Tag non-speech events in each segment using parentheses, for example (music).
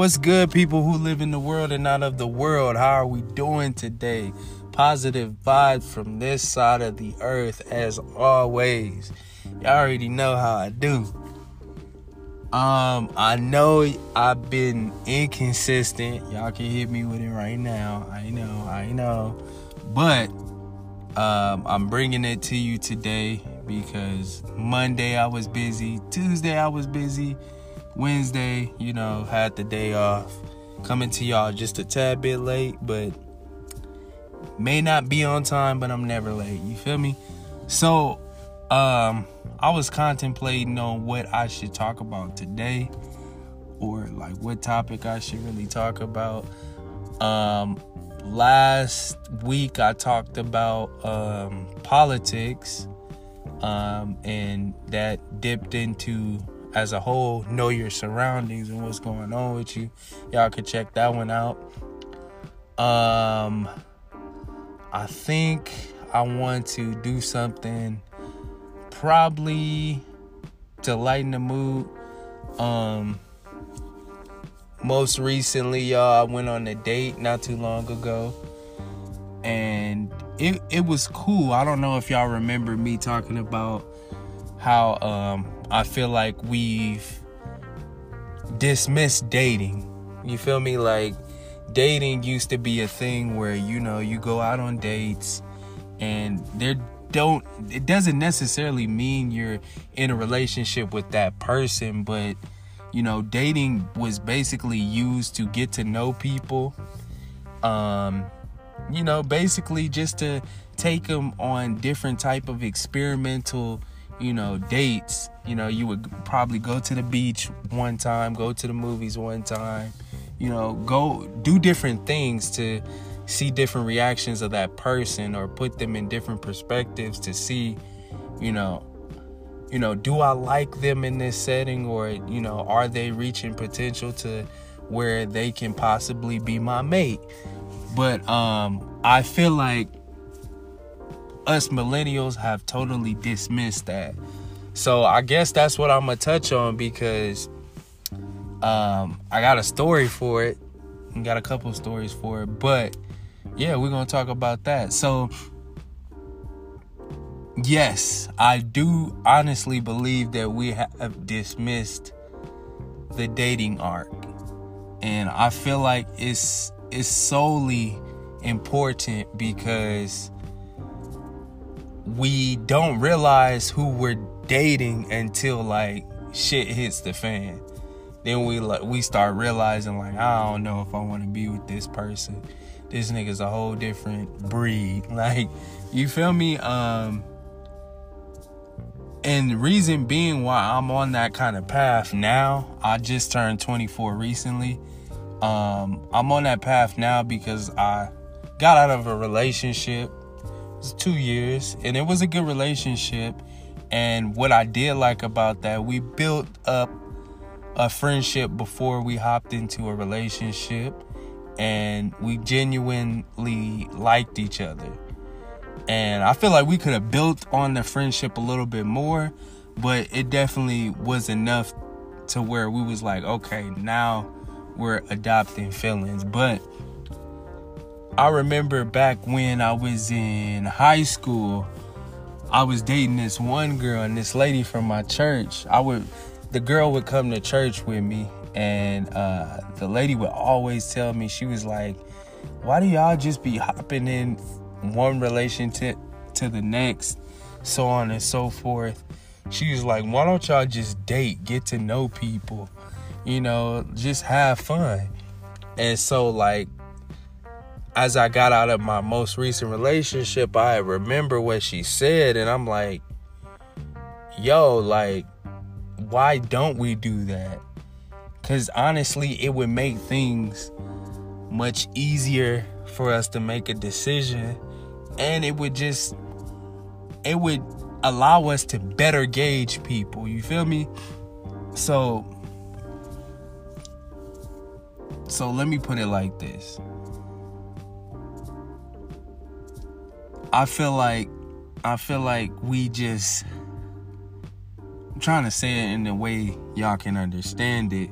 What's good, people who live in the world and not of the world? How are we doing today? Positive vibes from this side of the earth, as always. Y'all already know how I do. Um, I know I've been inconsistent. Y'all can hit me with it right now. I know, I know. But um, I'm bringing it to you today because Monday I was busy, Tuesday I was busy, Wednesday, you know, had the day off. Coming to y'all just a tad bit late, but may not be on time, but I'm never late. You feel me? So, um, I was contemplating on what I should talk about today or like what topic I should really talk about. Um, last week I talked about um, politics um, and that dipped into as a whole know your surroundings and what's going on with you. Y'all could check that one out. Um i think i want to do something probably to lighten the mood. Um most recently y'all i went on a date not too long ago. And it it was cool. I don't know if y'all remember me talking about how um, I feel like we've dismissed dating. You feel me? Like dating used to be a thing where you know you go out on dates and there don't it doesn't necessarily mean you're in a relationship with that person, but you know, dating was basically used to get to know people. Um, you know, basically just to take them on different type of experimental, you know, dates. You know, you would probably go to the beach one time, go to the movies one time, you know, go do different things to see different reactions of that person or put them in different perspectives to see, you know, you know, do I like them in this setting or, you know, are they reaching potential to where they can possibly be my mate? But um, I feel like us millennials have totally dismissed that. So I guess that's what I'm gonna touch on because um, I got a story for it. and Got a couple stories for it, but yeah, we're gonna talk about that. So yes, I do honestly believe that we have dismissed the dating arc, and I feel like it's it's solely important because we don't realize who we're dating until like shit hits the fan. Then we like we start realizing like I don't know if I want to be with this person. This nigga's a whole different breed. (laughs) Like you feel me? Um and the reason being why I'm on that kind of path now, I just turned 24 recently um, I'm on that path now because I got out of a relationship. Two years, and it was a good relationship. And what I did like about that, we built up a friendship before we hopped into a relationship, and we genuinely liked each other. And I feel like we could have built on the friendship a little bit more, but it definitely was enough to where we was like, okay, now we're adopting feelings. But I remember back when I was in high school, I was dating this one girl and this lady from my church. I would the girl would come to church with me and uh, the lady would always tell me she was like why do y'all just be hopping in one relationship to the next so on and so forth she was like why don't y'all just date get to know people you know, just have fun. And so, like, as I got out of my most recent relationship, I remember what she said, and I'm like, yo, like, why don't we do that? Because honestly, it would make things much easier for us to make a decision, and it would just, it would allow us to better gauge people. You feel me? So, so let me put it like this. I feel like I feel like we just I'm trying to say it in a way y'all can understand it.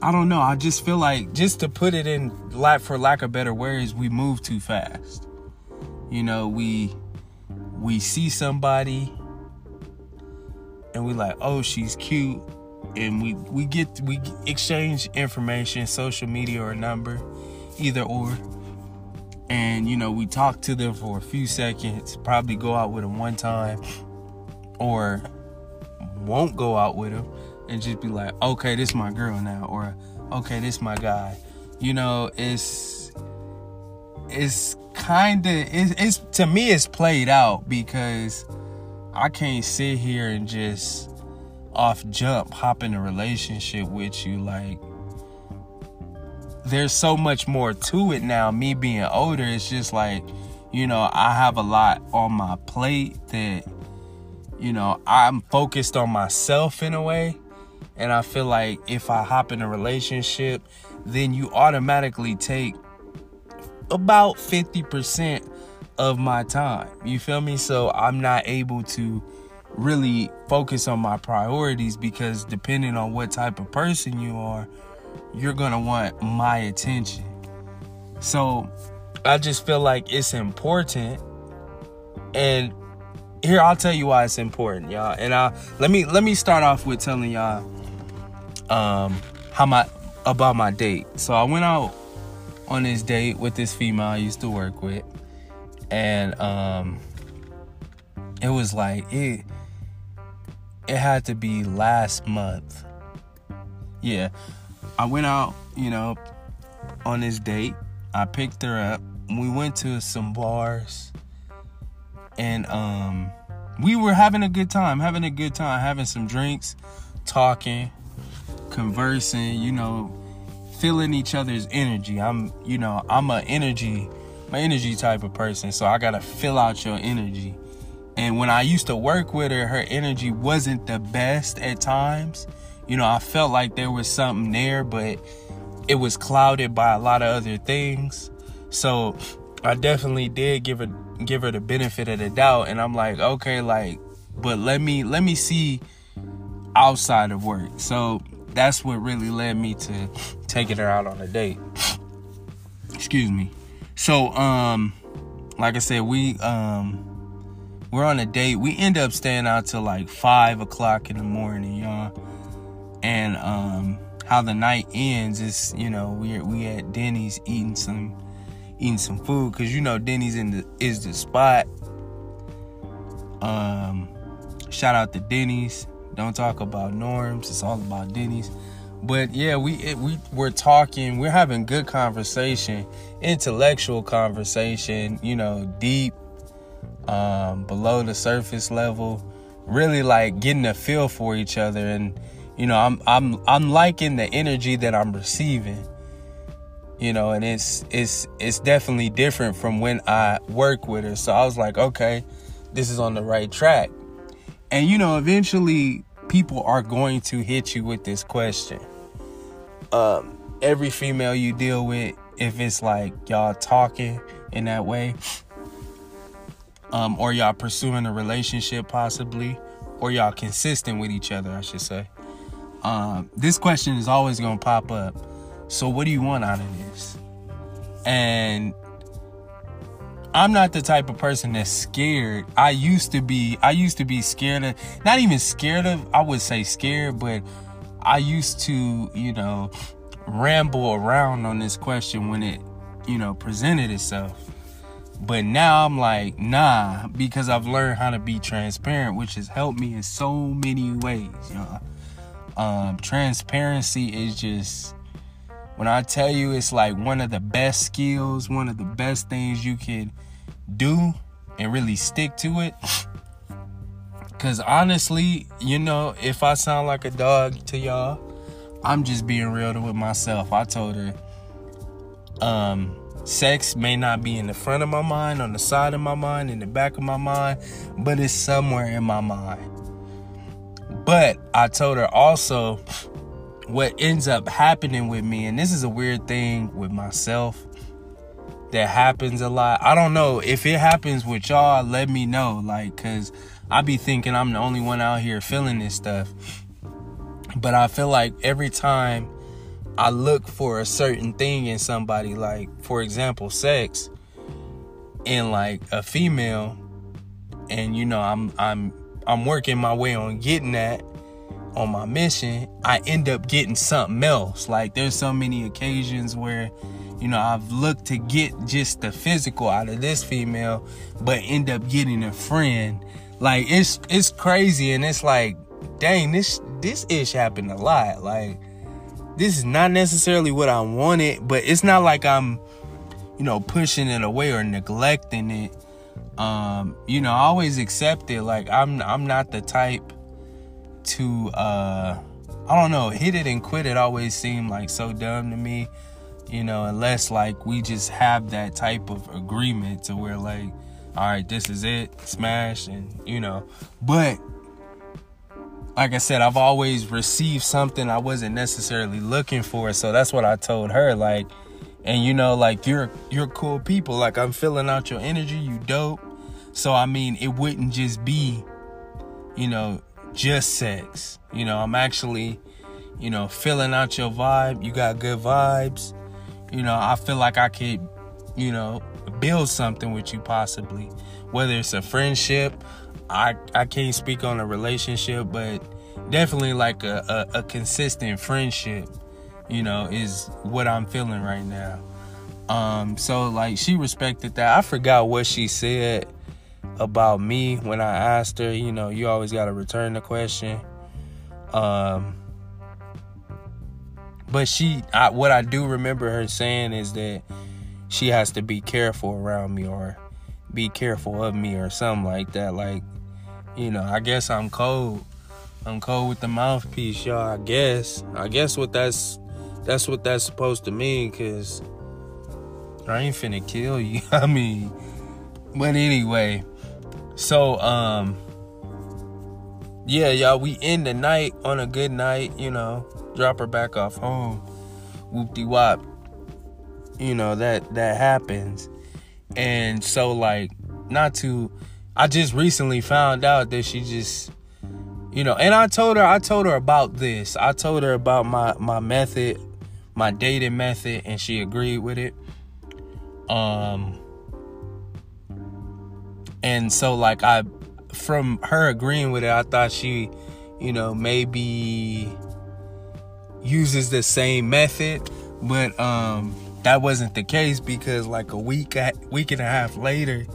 I don't know. I just feel like just to put it in lack for lack of better words, we move too fast. You know, we we see somebody and we like, oh, she's cute, and we we get we exchange information, social media or number, either or, and you know we talk to them for a few seconds, probably go out with them one time, or won't go out with them and just be like, okay, this is my girl now, or okay, this is my guy. You know, it's it's kind of it's, it's to me it's played out because I can't sit here and just off jump hop in a relationship with you like there's so much more to it now me being older it's just like you know i have a lot on my plate that you know i'm focused on myself in a way and I feel like if I hop in a relationship, then you automatically take about 50% of my time. You feel me? So I'm not able to really focus on my priorities because depending on what type of person you are, you're to want my attention. So I just feel like it's important and here I'll tell you why it's important, y'all. And I let me let me start off with telling y'all um, how my about my date. So I went out on this date with this female I used to work with, and um, it was like it. It had to be last month. Yeah, I went out, you know, on this date. I picked her up. We went to some bars, and um, we were having a good time, having a good time, having some drinks, talking conversing, you know, feeling each other's energy. I'm, you know, I'm a energy, my energy type of person, so I gotta fill out your energy. And when I used to work with her, her energy wasn't the best at times. You know, I felt like there was something there, but it was clouded by a lot of other things. So I definitely did give her give her the benefit of the doubt, and I'm like, okay, like, but let me let me see outside of work. So that's what really led me to taking her out on a date. Excuse me. So, um, like I said, we um we're on a date. We end up staying out till like five o'clock in the morning, y'all. And um how the night ends is, you know, we we at Denny's eating some eating some food because you know Denny's in the is the spot. Um, shout out to Denny's. Don't talk about norms. It's all about Denny's. But yeah, we it, we we're talking. We're having good conversation, intellectual conversation. You know, deep, um, below the surface level. Really like getting a feel for each other, and you know, I'm I'm I'm liking the energy that I'm receiving. You know, and it's it's it's definitely different from when I work with her. So I was like, okay, this is on the right track. And you know, eventually people are going to hit you with this question. Um, every female you deal with, if it's like y'all talking in that way, um, or y'all pursuing a relationship possibly, or y'all consistent with each other, I should say. Um, this question is always gonna pop up. So what do you want out of this? And I'm not the type of person that's scared. I used to be I used to be scared of not even scared of, I would say scared, but I used to, you know, ramble around on this question when it, you know, presented itself. But now I'm like, nah, because I've learned how to be transparent, which has helped me in so many ways, you know. Um, transparency is just when I tell you it's like one of the best skills, one of the best things you can do and really stick to it. (laughs) Cause honestly, you know, if I sound like a dog to y'all, I'm just being real with myself. I told her, um, sex may not be in the front of my mind, on the side of my mind, in the back of my mind, but it's somewhere in my mind. But I told her also what ends up happening with me, and this is a weird thing with myself that happens a lot. I don't know if it happens with y'all. Let me know, like, cause I be thinking I'm the only one out here feeling this stuff. But I feel like every time I look for a certain thing in somebody, like for example, sex, in like a female, and you know, I'm I'm I'm working my way on getting that on my mission, I end up getting something else. Like there's so many occasions where, you know, I've looked to get just the physical out of this female, but end up getting a friend. Like it's it's crazy and it's like, dang, this this ish happened a lot. Like this is not necessarily what I wanted, but it's not like I'm, you know, pushing it away or neglecting it. Um, you know, I always accept it. Like I'm I'm not the type to uh I don't know, hit it and quit it always seemed like so dumb to me. You know, unless like we just have that type of agreement to where like, all right, this is it, smash, and you know. But like I said, I've always received something I wasn't necessarily looking for. So that's what I told her. Like, and you know, like you're you're cool people. Like I'm filling out your energy, you dope. So I mean, it wouldn't just be, you know, just sex. You know, I'm actually, you know, filling out your vibe. You got good vibes. You know, I feel like I could, you know, build something with you possibly. Whether it's a friendship, I I can't speak on a relationship, but definitely like a, a, a consistent friendship, you know, is what I'm feeling right now. Um, so like she respected that. I forgot what she said about me when I asked her, you know, you always gotta return the question. Um but she I, what I do remember her saying is that she has to be careful around me or be careful of me or something like that. Like, you know, I guess I'm cold. I'm cold with the mouthpiece, y'all. I guess. I guess what that's that's what that's supposed to mean, cause I ain't finna kill you. (laughs) I mean, but anyway, so um, yeah, y'all, we end the night on a good night. You know, drop her back off home. Whoop de wop. You know that that happens, and so like not to. I just recently found out that she just you know and i told her i told her about this i told her about my my method my dating method and she agreed with it um and so like i from her agreeing with it i thought she you know maybe uses the same method. But um that wasn't the case because like a week week and a half later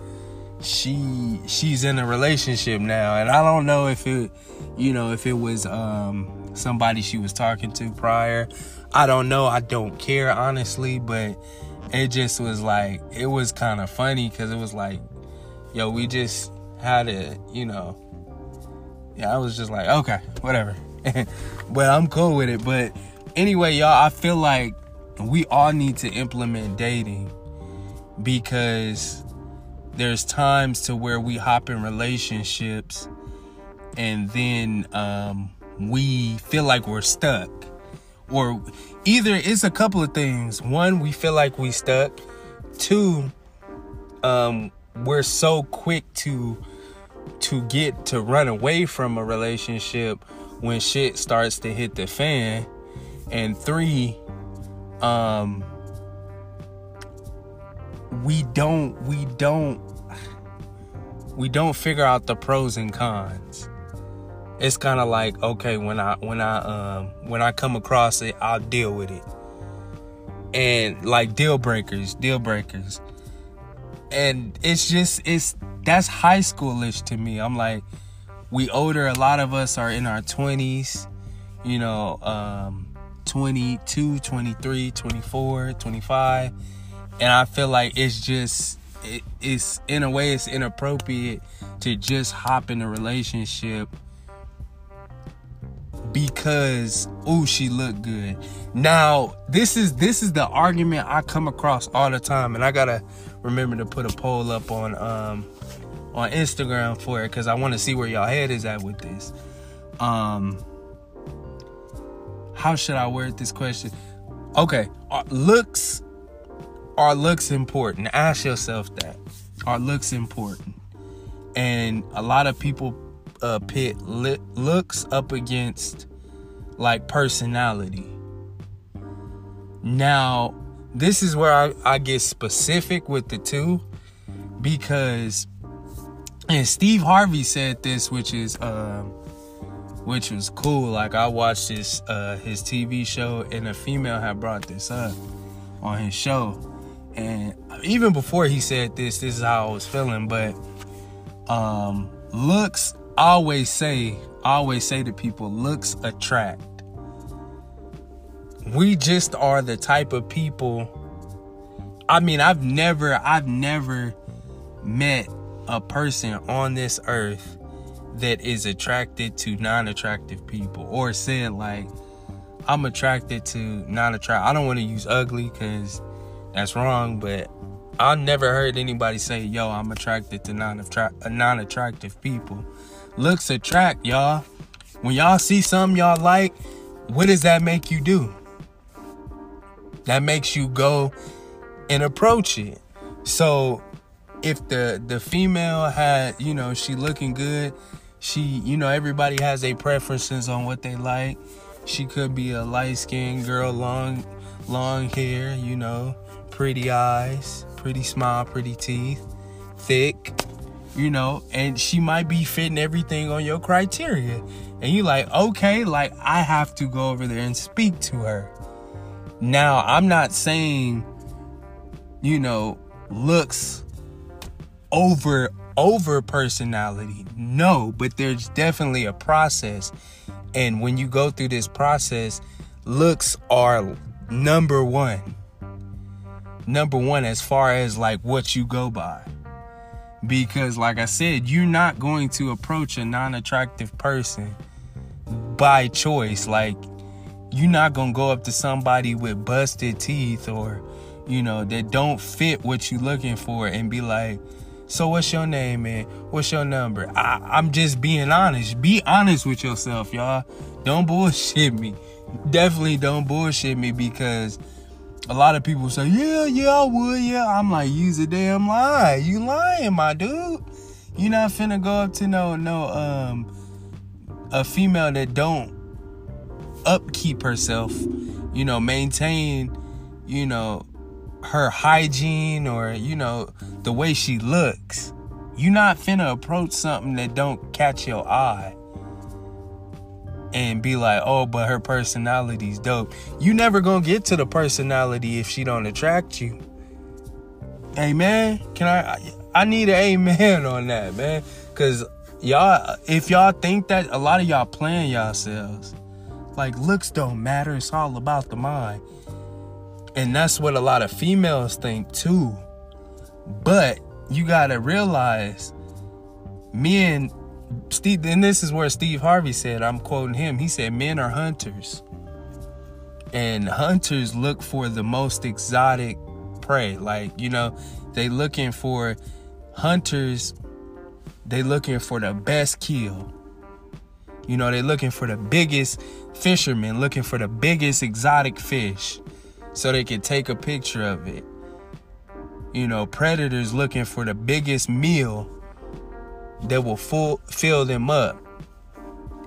she she's in a relationship now. And i don't know if it you know if it was um somebody she was talking to prior. I don't know. I don't care honestly. But it just was like it was kind of funny because it was like yo we just had it you know. Yeah i was just like okay whatever. (laughs) But i'm cool with it but anyway y'all i feel like we all need to implement dating because there's times to where we hop in relationships and then um, we feel like we're stuck. Or either it's a couple of things. One we feel like we stuck. Two um, we're so quick to to get to run away from a relationship when shit starts to hit the fan. And three um we don't we don't we don't figure out the pros and cons. It's kind of like okay when i when i um when i come across it i'll deal with it. And like deal breakers deal breakers and it's just it's that's high schoolish to me i'm like we older a lot of us are in our 20s you know um 22 23 24 25 and I feel like it's just it, it's in a way it's inappropriate to just hop in a relationship because oh she looked good. Now this is this is the argument I come across all the time, and I gotta remember to put a poll up on um on Instagram for it because I want to see where y'all head is at with this. Um, how should I word this question? Okay, uh, looks are looks important? Ask yourself that. Are looks important? And a lot of people uh, pit looks up against like personality. Now, this is where I, I get specific with the two because and Steve Harvey said this, which is um which was cool. Like I watched this uh his TV show and a female had brought this up on his show. And even before he said this, this is how I was feeling, but um looks always say always say to people, looks attract. We just are the type of people I mean, I've never I've never met a person on this earth that is attracted to non-attractive people or said like I'm attracted to non-attractive. I don't want to use ugly cuz that's wrong, but I never heard anybody say, "Yo, I'm attracted to non-attractive non-attractive people." Looks attract, y'all. When y'all see something y'all like, what does that make you do? That makes you go and approach it. So if the the female had, you know, she looking good, she, you know, everybody has their preferences on what they like. She could be a light skinned girl, long long hair, you know, pretty eyes, pretty smile, pretty teeth, thick, you know, and she might be fitting everything on your criteria. And you like, okay, like I have to go over there and speak to her. Now, I'm not saying, you know, looks over over personality. No, but there's definitely a process. And when you go through this process, looks are number 1. Number 1 as far as like what you go by. Because like I said, you're not going to approach a non-attractive person by choice. Like you're not to go up to somebody with busted teeth or you know that don't fit what you're looking for and be like so what's your name, man? What's your number? I, I'm just being honest. Be honest with yourself, y'all. Don't bullshit me. Definitely don't bullshit me because a lot of people say, yeah, yeah, I would, yeah. I'm like, use a damn lie. You lying, my dude. you're not finna go up to no, no, um, a female that don't upkeep herself, you know, maintain, you know, her hygiene or you know the way she looks. You not finna approach something that don't catch your eye and be like oh but her personality's dope. You never gonna get to the personality if she don't attract you. Amen? Can i i need an amen (laughs) on that man. Because y'all if y'all think that a lot of y'all playing yourselves like looks don't matter it's all about the mind and that's what a lot of females think too. But you gotta realize men Steve and this is where Steve Harvey said, I'm quoting him, he said men are hunters. And hunters look for the most exotic prey. Like, you know, they looking for hunters, they looking for the best kill. You know, they looking for the biggest fishermen, looking for the biggest exotic fish so they can take a picture of it. You know, predators looking for the biggest meal that will full, fill them up.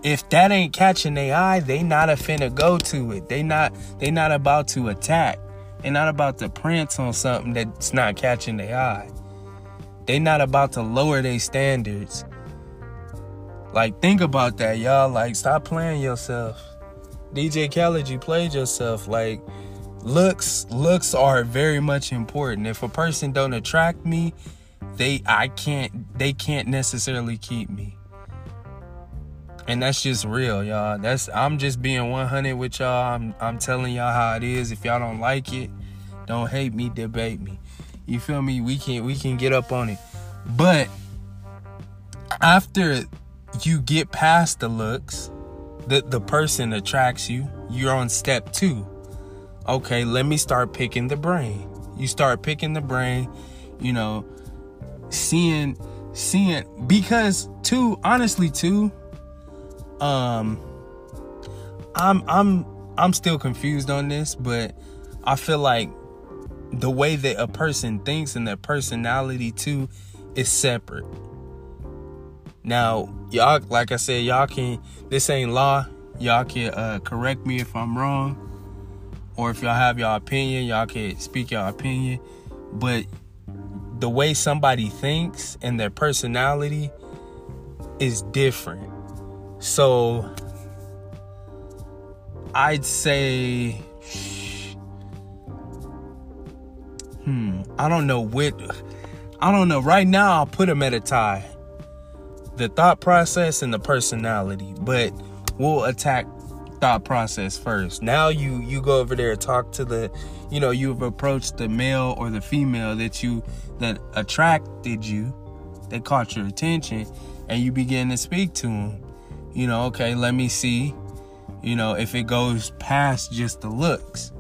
If that ain't catching their eye, they not a finna go to it. They not they not about to attack. They not about to prance on something that's not catching their eye. They not about to lower their standards. Like think about that, y'all. Like stop playing yourself. DJ Khaled, you played yourself. Like looks looks are very much important. If a person don't attract me they i can't they can't necessarily keep me. And that's just real y'all. That's i'm just being 100 with y'all. I'm, I'm telling y'all how it is. If y'all don't like it don't hate me debate me. You feel me? We can we can get up on it. But after you get past the looks the the person attracts you you're on step two okay, let me start picking the brain. You start picking the brain, you know, seeing seeing because two, honestly too um I'm I'm I'm still confused on this, but I feel like the way that a person thinks and their personality too is separate. Now, y'all, like I said, y'all can. This ain't law. Y'all can uh, correct me if I'm wrong or if y'all have your opinion, y'all can speak your opinion. But the way somebody thinks and their personality is different. So I'd say hmm, I don't know what I don't know. Right now I'll put them at a tie. The thought process and the personality, but we'll attack thought process first. Now you you go over there talk to the you know, you've approached the male or the female that you that attracted you, that caught your attention, and you begin to speak to them. You know, okay, let me see, you know, if it goes past just the looks.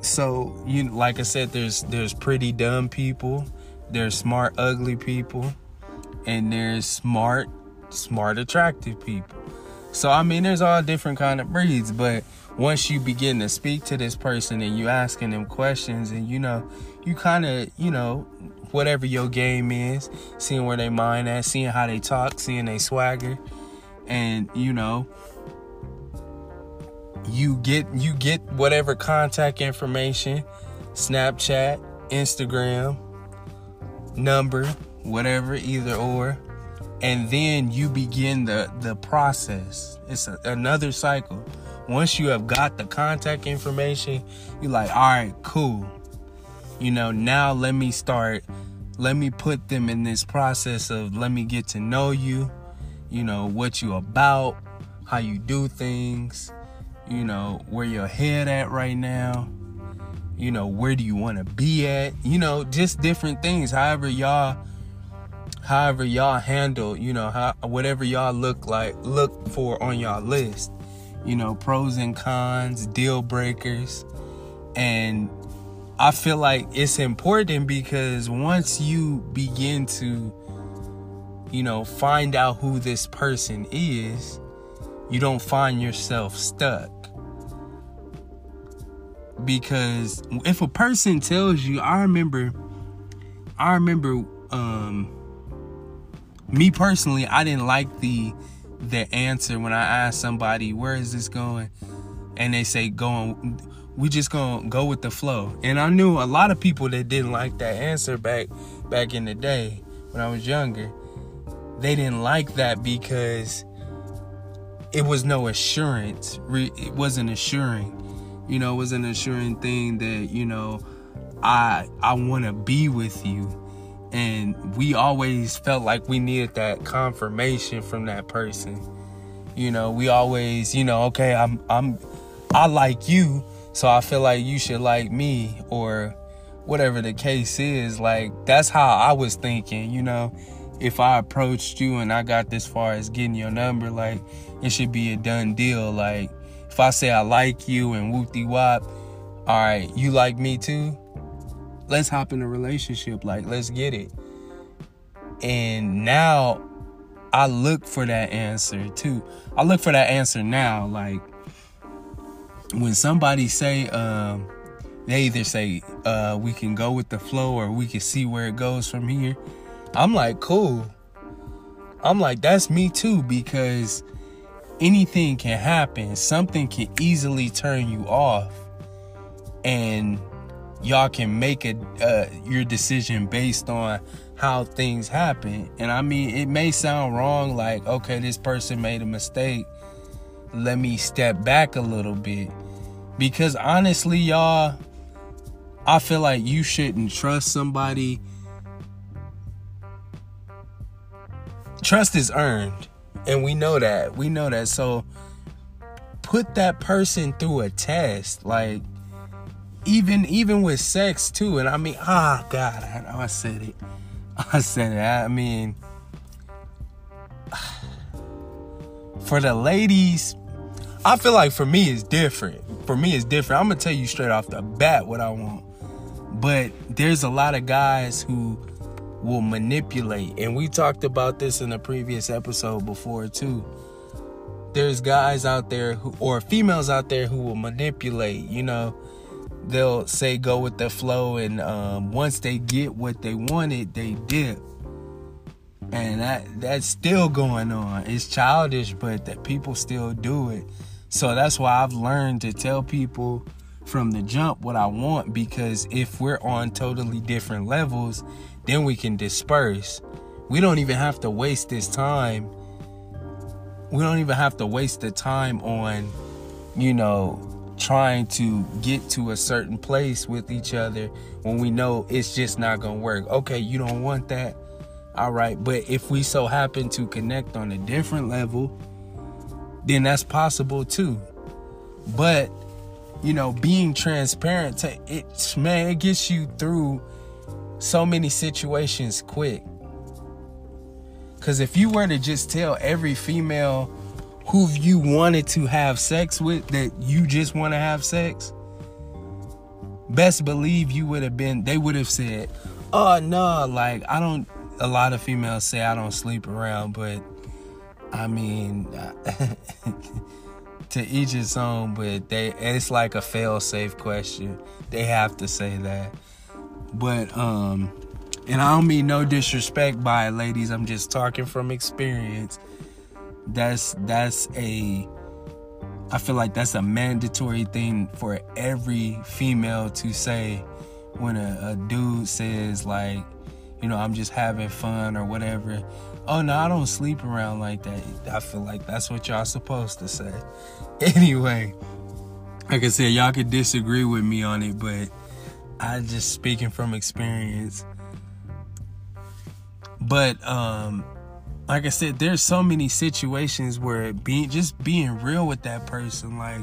So, you like I said, there's there's pretty dumb people, there's smart ugly people, and there's smart, smart attractive people. So I mean there's all different kind of breeds, but once you begin to speak to this person and you asking them questions and you know you kind of you know whatever your game is seeing where they mind at seeing how they talk seeing they swagger and you know you get you get whatever contact information snapchat instagram number whatever either or and then you begin the the process. It's a, another cycle. Once you have got the contact information you're like all right cool. You know now let me start let me put them in this process of let me get to know you you know what you about how you do things you know where your head at right now you know where do you want to be at? You know just different things. However y'all however y'all handle you know how whatever y'all look like look for on y'all list. You know pros and cons deal breakers. And i feel like it's important because once you begin to you know find out who this person is you don't find yourself stuck. Because if a person tells you i remember i remember um me personally, I didn't like the the answer when I asked somebody, "Where is this going?" and they say, "Going." We just gonna go with the flow. And I knew a lot of people that didn't like that answer back back in the day when I was younger. They didn't like that because it was no assurance. It wasn't assuring. You know, it was an assuring thing that you know I I want to be with you and we always felt like we needed that confirmation from that person. You know we always you know okay i'm i'm i like you so i feel like you should like me or whatever the case is. Like that's how i was thinking you know. If i approached you and i got this far as getting your number like it should be a done deal. Like if i say i like you and whoopty wop all right you like me too let's hop in a relationship. Like, let's get it. And now I look for that answer too. I look for that answer now. Like when somebody say, um, they either say, uh, we can go with the flow or we can see where it goes from here. I'm like, cool. I'm like, that's me too, because anything can happen. Something can easily turn you off. And y'all can make a uh, your decision based on how things happen. And I mean, it may sound wrong, like okay, this person made a mistake. Let me step back a little bit, because honestly, y'all, I feel like you shouldn't trust somebody. Trust is earned, and we know that. We know that. So put that person through a test, like even even with sex too. And I mean, ah, oh God, I, I said it. (laughs) I said it. I mean, (sighs) for the ladies, I feel like for me it's different. For me it's different. I'm gonna tell you straight off the bat what I want. But there's a lot of guys who will manipulate, and we talked about this in a previous episode before too. There's guys out there who, or females out there who will manipulate, you know, they'll say go with the flow and um, once they get what they wanted they dip and that that's still going on it's childish but that people still do it so that's why i've learned to tell people from the jump what I want because if we're on totally different levels, then we can disperse. We don't even have to waste this time. We don't even have to waste the time on, you know, trying to get to a certain place with each other when we know it's just not to work. Okay, you don't want that. All right, but if we so happen to connect on a different level, then that's possible too. But you know, being transparent to it, man, it gets you through so many situations quick. Cause if you were to just tell every female who you wanted to have sex with that you just want to have sex, best believe you would have been. They would have said, "Oh no, like I don't." A lot of females say I don't sleep around, but I mean. (laughs) to each his own, but they it's like a fail safe question. They have to say that. But um and I don't mean no disrespect by it, ladies. I'm just talking from experience. That's that's a I feel like that's a mandatory thing for every female to say when a, a dude says like, you know, I'm just having fun or whatever. Oh no, I don't sleep around like that. I feel like that's what y'all supposed to say. (laughs) Anyway, like I said, y'all could disagree with me on it, but I just speaking from experience. But um like I said, there's so many situations where being just being real with that person, like,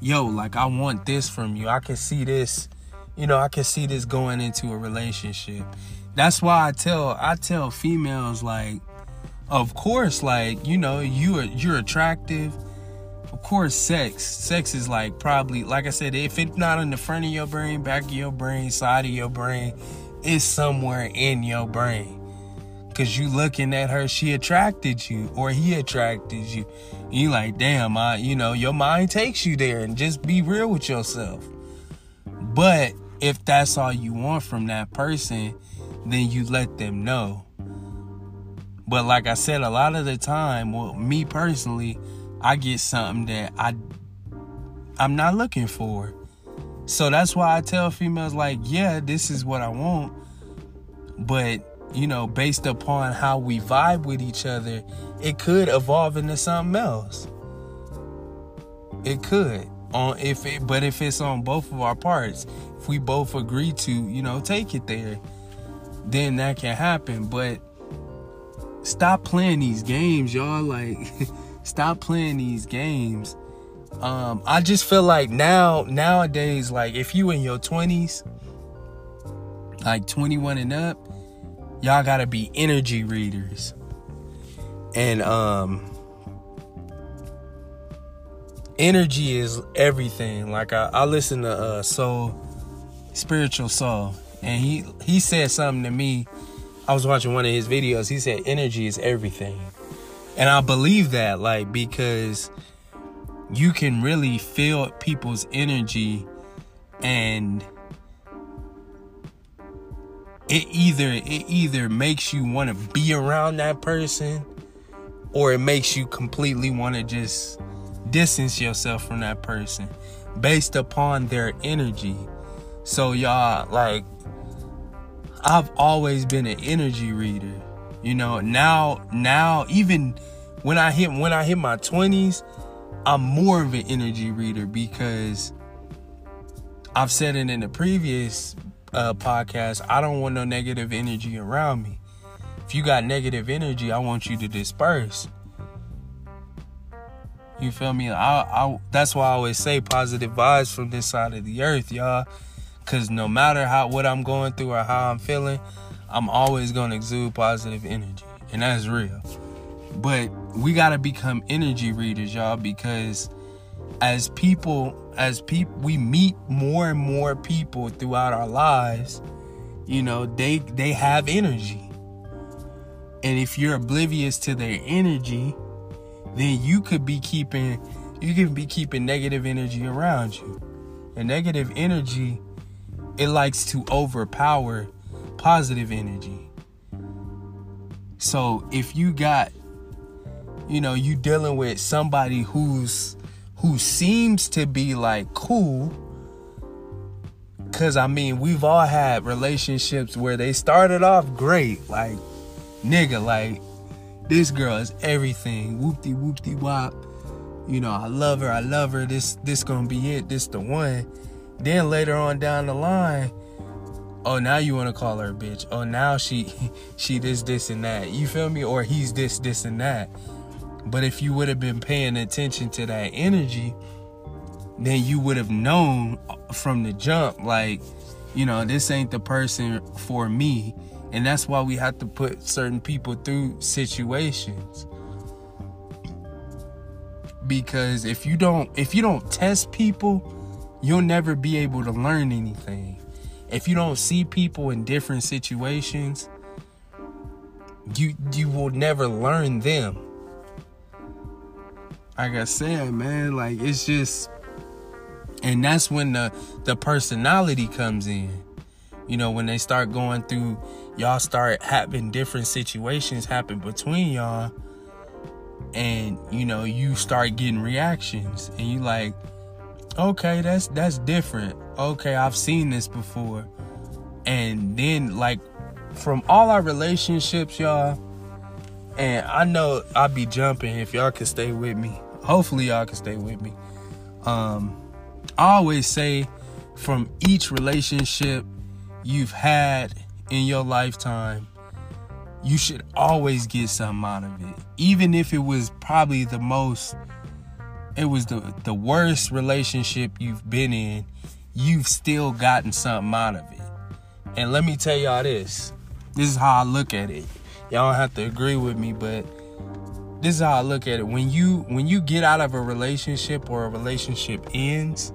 yo, like I want this from you. I can see this, you know, I can see this going into a relationship that's why I tell I tell females like, of course, like you know you are you're attractive. Of course, sex sex is like probably like I said, if it's not in the front of your brain, back of your brain, side of your brain, it's somewhere in your brain. Cause you looking at her, she attracted you, or he attracted you. You like, damn, I, you know, your mind takes you there, and just be real with yourself. But if that's all you want from that person, then you let them know. But like I said, a lot of the time, well, me personally, I get something that I I'm not looking for. So that's why I tell females like, yeah, this is what I want. But, you know, based upon how we vibe with each other, it could evolve into something else. It could. On if it but if it's on both of our parts, if we both agree to, you know, take it there then that can happen. But stop playing these games, y'all. Like, (laughs) stop playing these games. Um, I just feel like now, nowadays, like if you in your 20s, like 21 and up, y'all gotta be energy readers. And um energy is everything. Like I, I listen to uh soul spiritual soul and he he said something to me. I was watching one of his videos. He said energy is everything. And I believe that like because you can really feel people's energy and it either it either makes you want to be around that person or it makes you completely want to just distance yourself from that person based upon their energy. So y'all like I've always been an energy reader. You know, now now even when I hit when I hit my 20s, I'm more of an energy reader because I've said it in the previous uh, podcast. I don't want no negative energy around me. If you got negative energy, I want you to disperse. You feel me? I, I that's why I always say positive vibes from this side of the earth, y'all. Cause no matter how what I'm going through or how I'm feeling, I'm always gonna exude positive energy. And that's real. But we gotta become energy readers, y'all, because as people, as people we meet more and more people throughout our lives, you know, they they have energy. And if you're oblivious to their energy, then you could be keeping you can be keeping negative energy around you. And negative energy it likes to overpower positive energy. So if you got you know, you dealing with somebody who's who seems to be like cool, Cause I mean, we've all had relationships where they started off great, like nigga, like this girl is everything. Whoopty whoopty wop. You know, I love her, I love her. This this gonna be it. This the one. Then later on down the line, oh now you wanna call her a bitch. Oh now she (laughs) she this, this and that. You feel me? Or he's this, this and that. But if you would have been paying attention to that energy, then you would have known from the jump, like, you know, this ain't the person for me. And that's why we have to put certain people through situations. Because if you don't if you don't test people, you'll never be able to learn anything. If you don't see people in different situations, you you will never learn them. Like I said, man, like it's just and that's when the the personality comes in. You know when they start going through y'all start having different situations happen between y'all and you know you start getting reactions and you like okay that's that's different. Okay i've seen this before. And then like from all our relationships y'all and i know i'll be jumping if y'all can stay with me hopefully y'all can stay with me um I always say from each relationship you've had in your lifetime, you should always get something out of it. Even if it was probably the most it was the the worst relationship you've been in, you've still gotten something out of it. And let me tell y'all this. This is how I look at it. Y'all don't have to agree with me, but this is how I look at it. When you when you get out of a relationship or a relationship ends,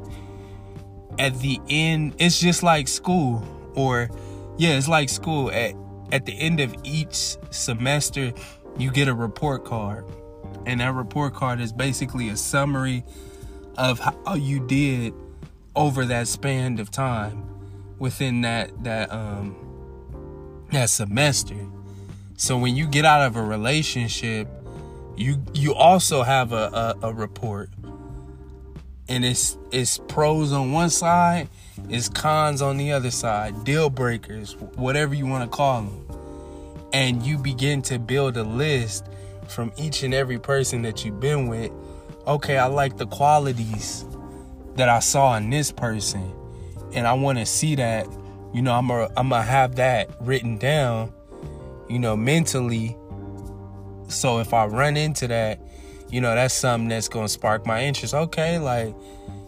at the end, it's just like school, or yeah, it's like school. At at the end of each semester, you get a report card, and that report card is basically a summary of how you did over that span of time within that that um that semester. So when you get out of a relationship, you you also have a, a, a report and it's it's pros on one side, it's cons on the other side, deal breakers, whatever you want to call them. And you begin to build a list from each and every person that you've been with. Okay, I like the qualities that I saw in this person, and I want to see that. You know, I'm gonna I'm have that written down. You know, mentally. So if I run into that, you know, that's something that's gonna spark my interest. Okay, like,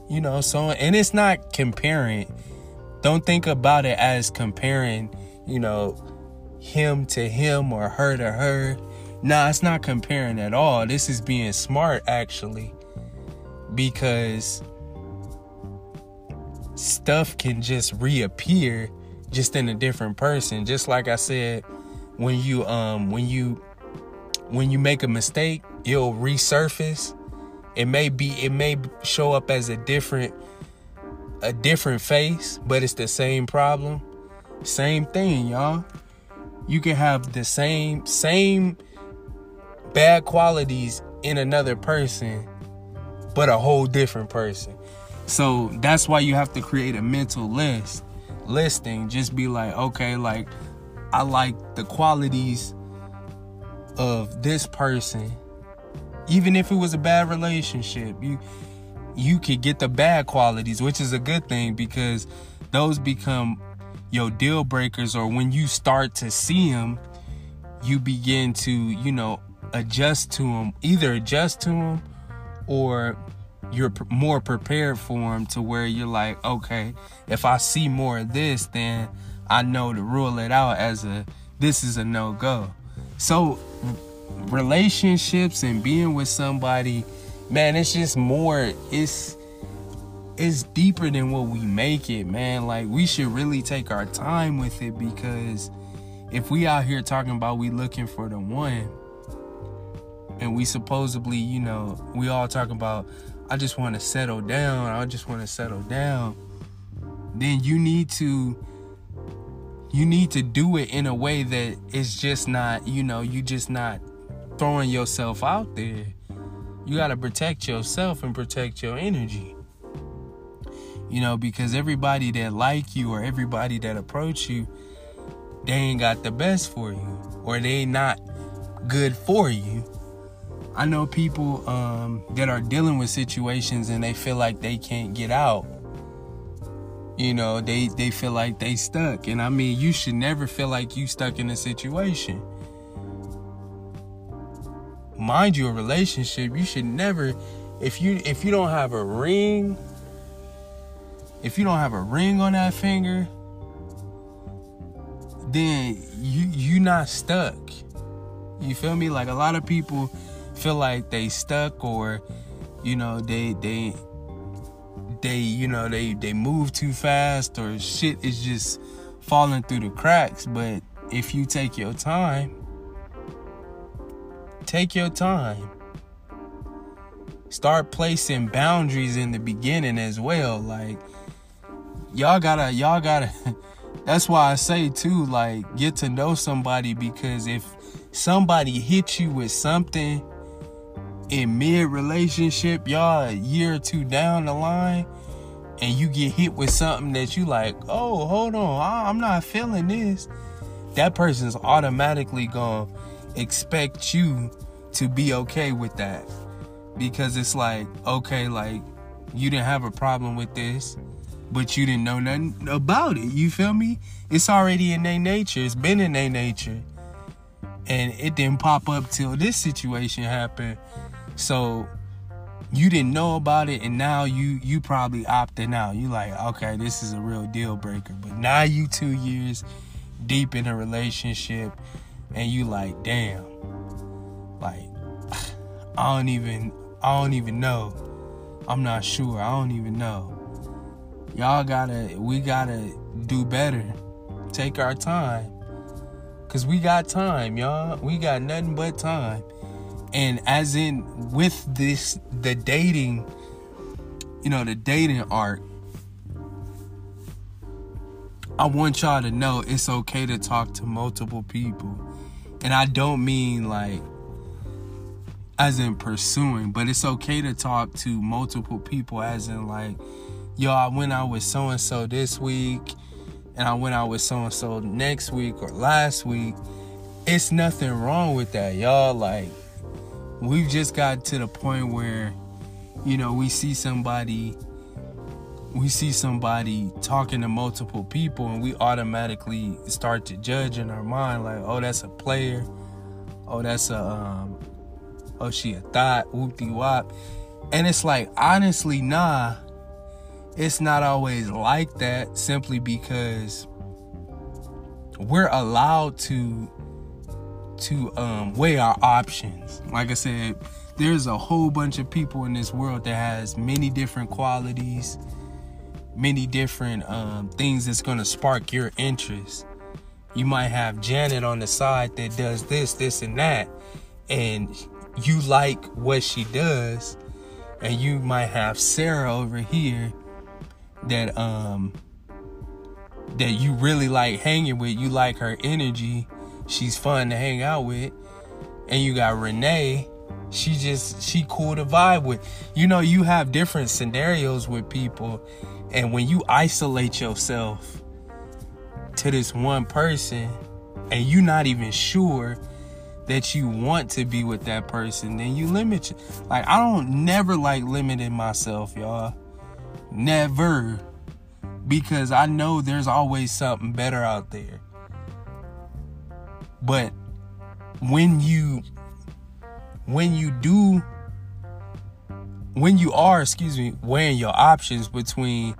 you know, so and it's not comparing. Don't think about it as comparing, you know, him to him or her to her. Nah, it's not comparing at all. This is being smart actually. Because stuff can just reappear just in a different person. Just like I said, when you um when you when you make a mistake, it'll resurface. It may be it may show up as a different a different face, but it's the same problem. Same thing, y'all. You can have the same same bad qualities in another person, but a whole different person. So that's why you have to create a mental list. Listing, just be like, okay, like I like the qualities of this person even if it was a bad relationship you you could get the bad qualities which is a good thing because those become your deal breakers or when you start to see them you begin to you know adjust to them either adjust to them or you're more prepared for them to where you're like okay if i see more of this then i know to rule it out as a this is a no-go so relationships and being with somebody, man, it's just more it's it's deeper than what we make it, man. Like we should really take our time with it because if we out here talking about we looking for the one and we supposedly, you know, we all talking about I just want to settle down, I just want to settle down, then you need to you need to do it in a way that it's just not, you know, you just not throwing yourself out there. You got to protect yourself and protect your energy. You know, because everybody that like you or everybody that approach you, they ain't got the best for you or they not good for you. I know people um, that are dealing with situations and they feel like they can't get out. You know, they they feel like they stuck. And I mean, you should never feel like you stuck in a situation. Mind you, a relationship, you should never if you if you don't have a ring if you don't have a ring on that finger, then you you not stuck. You feel me? Like a lot of people feel like they stuck or you know they they they you know they they move too fast or shit is just falling through the cracks. But if you take your time take your time. Start placing boundaries in the beginning as well. Like y'all gotta y'all gotta (laughs) that's why i say too like get to know somebody because if somebody hits you with something in mid relationship y'all a year or two down the line and you get hit with something that you like oh hold on i'm not feeling this that person's automatically gonna expect you to be okay with that because it's like okay like you didn't have a problem with this but you didn't know nothing about it. You feel me? It's already in their nature. It's been in their nature. And it didn't pop up till this situation happened. So you didn't know about it and now you you probably opting out. You like, okay, this is a real deal breaker. But now you two years deep in a relationship and you like, damn. Like (sighs) I don't even I don't even know. I'm not sure. I don't even know y'all gotta we gotta do better take our time because we got time y'all we got nothing but time and as in with this the dating you know the dating art i want y'all to know it's okay to talk to multiple people and i don't mean like as in pursuing but it's okay to talk to multiple people as in like yo, I went out with so and so this week, and I went out with so and so next week or last week. It's nothing wrong with that, y'all. Like, we've just got to the point where, you know, we see somebody, we see somebody talking to multiple people, and we automatically start to judge in our mind, like, oh, that's a player. Oh, that's a, um, oh, she a thought, de wop. And it's like, honestly, nah it's not always like that simply because we're allowed to to um, weigh our options. Like I said, there's a whole bunch of people in this world that has many different qualities, many different um, things that's going to spark your interest. You might have Janet on the side that does this, this, and that, and you like what she does, and you might have Sarah over here that um that you really like hanging with. You like her energy. She's fun to hang out with. And you got Renee. She just she cool to vibe with. You know, you have different scenarios with people. And when you isolate yourself to this one person and you're not even sure that you want to be with that person, then you limit. Like I don't never like limiting myself, y'all. Never. Because I know there's always something better out there. But when you when you do when you are, excuse me, weighing your options between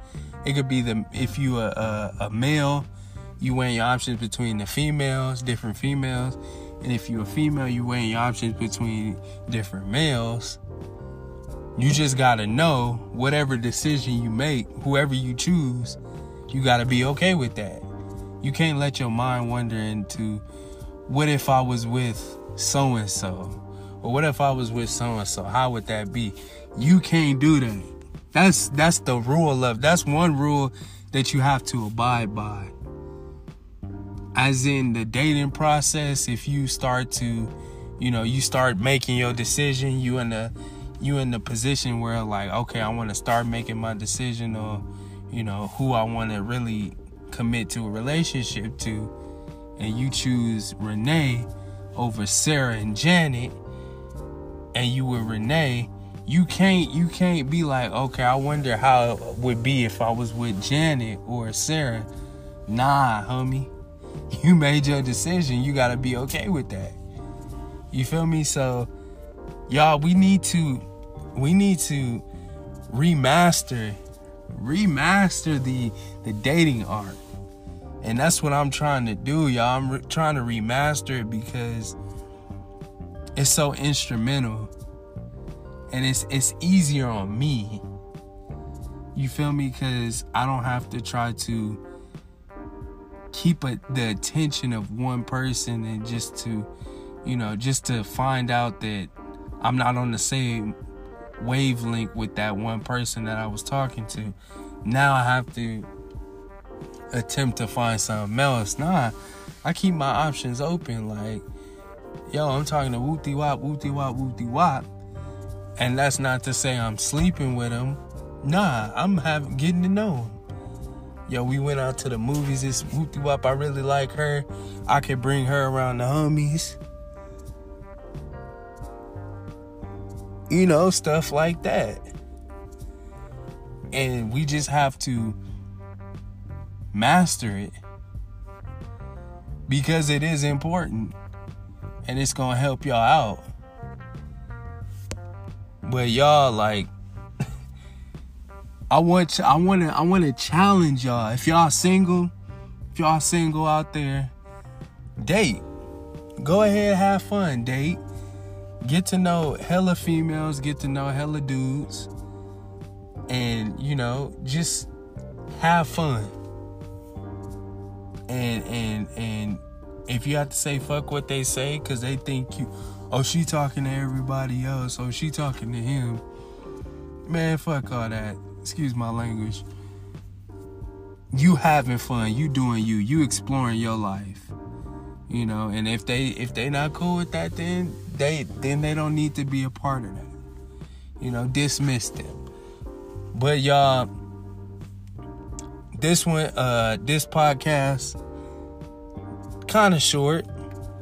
it could be the if you a, a, male, you weighing your options between the females, different females, and if you're a female, you weighing your options between different males. You just gotta know whatever decision you make, whoever you choose, you gotta be okay with that. You can't let your mind wander into what if I was with so and so? Or what if I was with so and so? How would that be? You can't do that. That's that's the rule of that's one rule that you have to abide by. As in the dating process, if you start to, you know, you start making your decision, you in the you in the position where like okay i want to start making my decision or you know, who I want to really commit to a relationship to, and you choose Renee over Sarah and Janet, and you with Renee, you can't you can't be like, okay, I wonder how it would be if I was with Janet or Sarah. Nah, homie. (laughs) You made your decision. You gotta be okay with that. You feel me? So y'all, we need to we need to remaster remaster the the dating art. And that's what I'm trying to do, y'all. I'm re- trying to remaster it because it's so instrumental and it's it's easier on me. You feel me? Because I don't have to try to keep a, the attention of one person and just to, you know, just to find out that I'm not on the same wavelength with that one person that I was talking to. Now I have to attempt to find something else. Nah, I keep my options open. Like, yo, I'm talking to Wooty Wop, Wooty Wop, Wooty Wop. And that's not to say I'm sleeping with him. Nah, I'm having getting to know him. Yo, we went out to the movies. This Wooty Wop, I really like her. I could bring her around the homies. You know, stuff like that. And we just have to master it because it is important and it's gonna help y'all out. But y'all like I (laughs) want I want to I want to challenge y'all. If y'all single, if y'all single out there, date. Go ahead, have fun, date. Get to know hella females, get to know hella dudes. And, you know, just have fun and and and if you have to say fuck what they say because they think you oh she talking to everybody else oh she talking to him. Man fuck all that. Excuse my language. You having fun. You doing you. You exploring your life. You know and if they if they not cool with that then they then they don't need to be a part of that. You know dismiss them. But y'all this one uh this podcast kind of short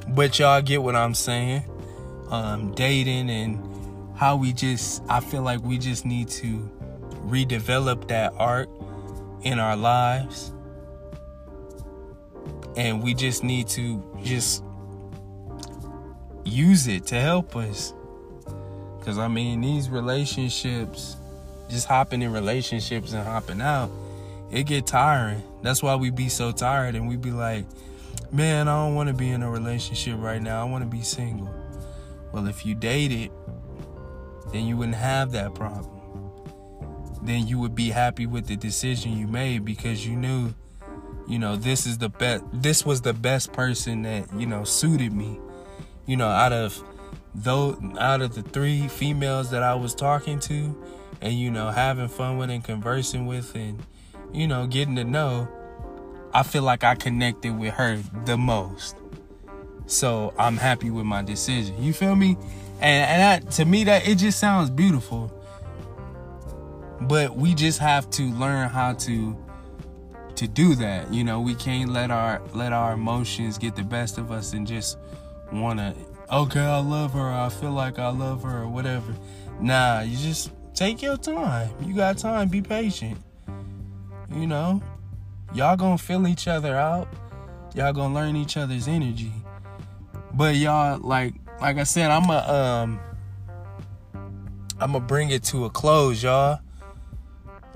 but y'all get what i'm saying. Um dating and how we just i feel like we just need to redevelop that art in our lives. And we just need to just use it to help us. Because i mean these relationships just hopping in relationships and hopping out it get tiring. That's why we be so tired and we be like, man, I don't want to be in a relationship right now. I want to be single. Well, if you dated, then you wouldn't have that problem. Then you would be happy with the decision you made because you knew, you know, this is the best this was the best person that, you know, suited me. You know, out of though out of the three females that I was talking to and you know, having fun with and conversing with and you know, getting to know, I feel like I connected with her the most. So I'm happy with my decision. You feel me? And and that, to me that it just sounds beautiful. But we just have to learn how to to do that. You know, we can't let our let our emotions get the best of us and just wanna okay, I love her, I feel like I love her or whatever. Nah, you just take your time. You got time, be patient. You know, y'all gonna fill each other out. Y'all gonna learn each other's energy. But y'all, like, like I said, I'm a um, I'm gonna bring it to a close, y'all.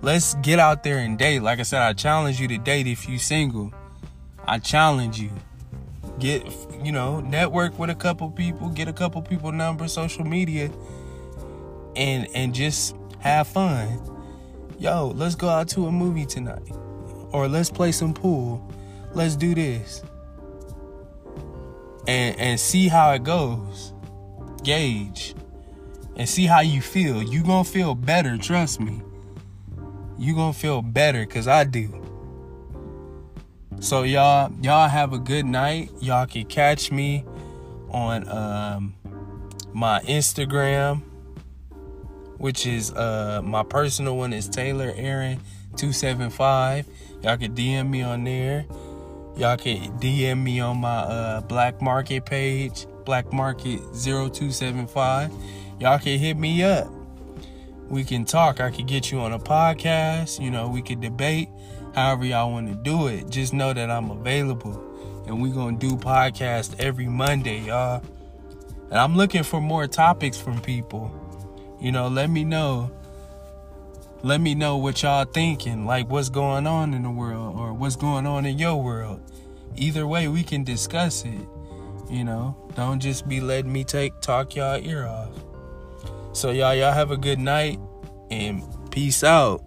Let's get out there and date. Like I said, I challenge you to date if you single. I challenge you. Get, you know, network with a couple people, get a couple people number, social media, and and just have fun yo, let's go out to a movie tonight. Or let's play some pool. Let's do this. And and see how it goes. Gauge. And see how you feel. You gonna feel better, trust me. You gonna feel better cause I do. So y'all, y'all have a good night. Y'all can catch me on um, my Instagram which is uh my personal one is Taylor Aaron 275. Y'all can DM me on there. Y'all can DM me on my uh, Black Market page, Black Market 0275. Y'all can hit me up. We can talk. I could get you on a podcast. You know, we could debate however y'all want to do it. Just know that I'm available. And we're to do podcast every Monday, y'all. And I'm looking for more topics from people. You know, let me know. Let me know what y'all thinking, like what's going on in the world or what's going on in your world. Either way, we can discuss it. You know, don't just be letting me take talk y'all ear off. So y'all, y'all have a good night and peace out.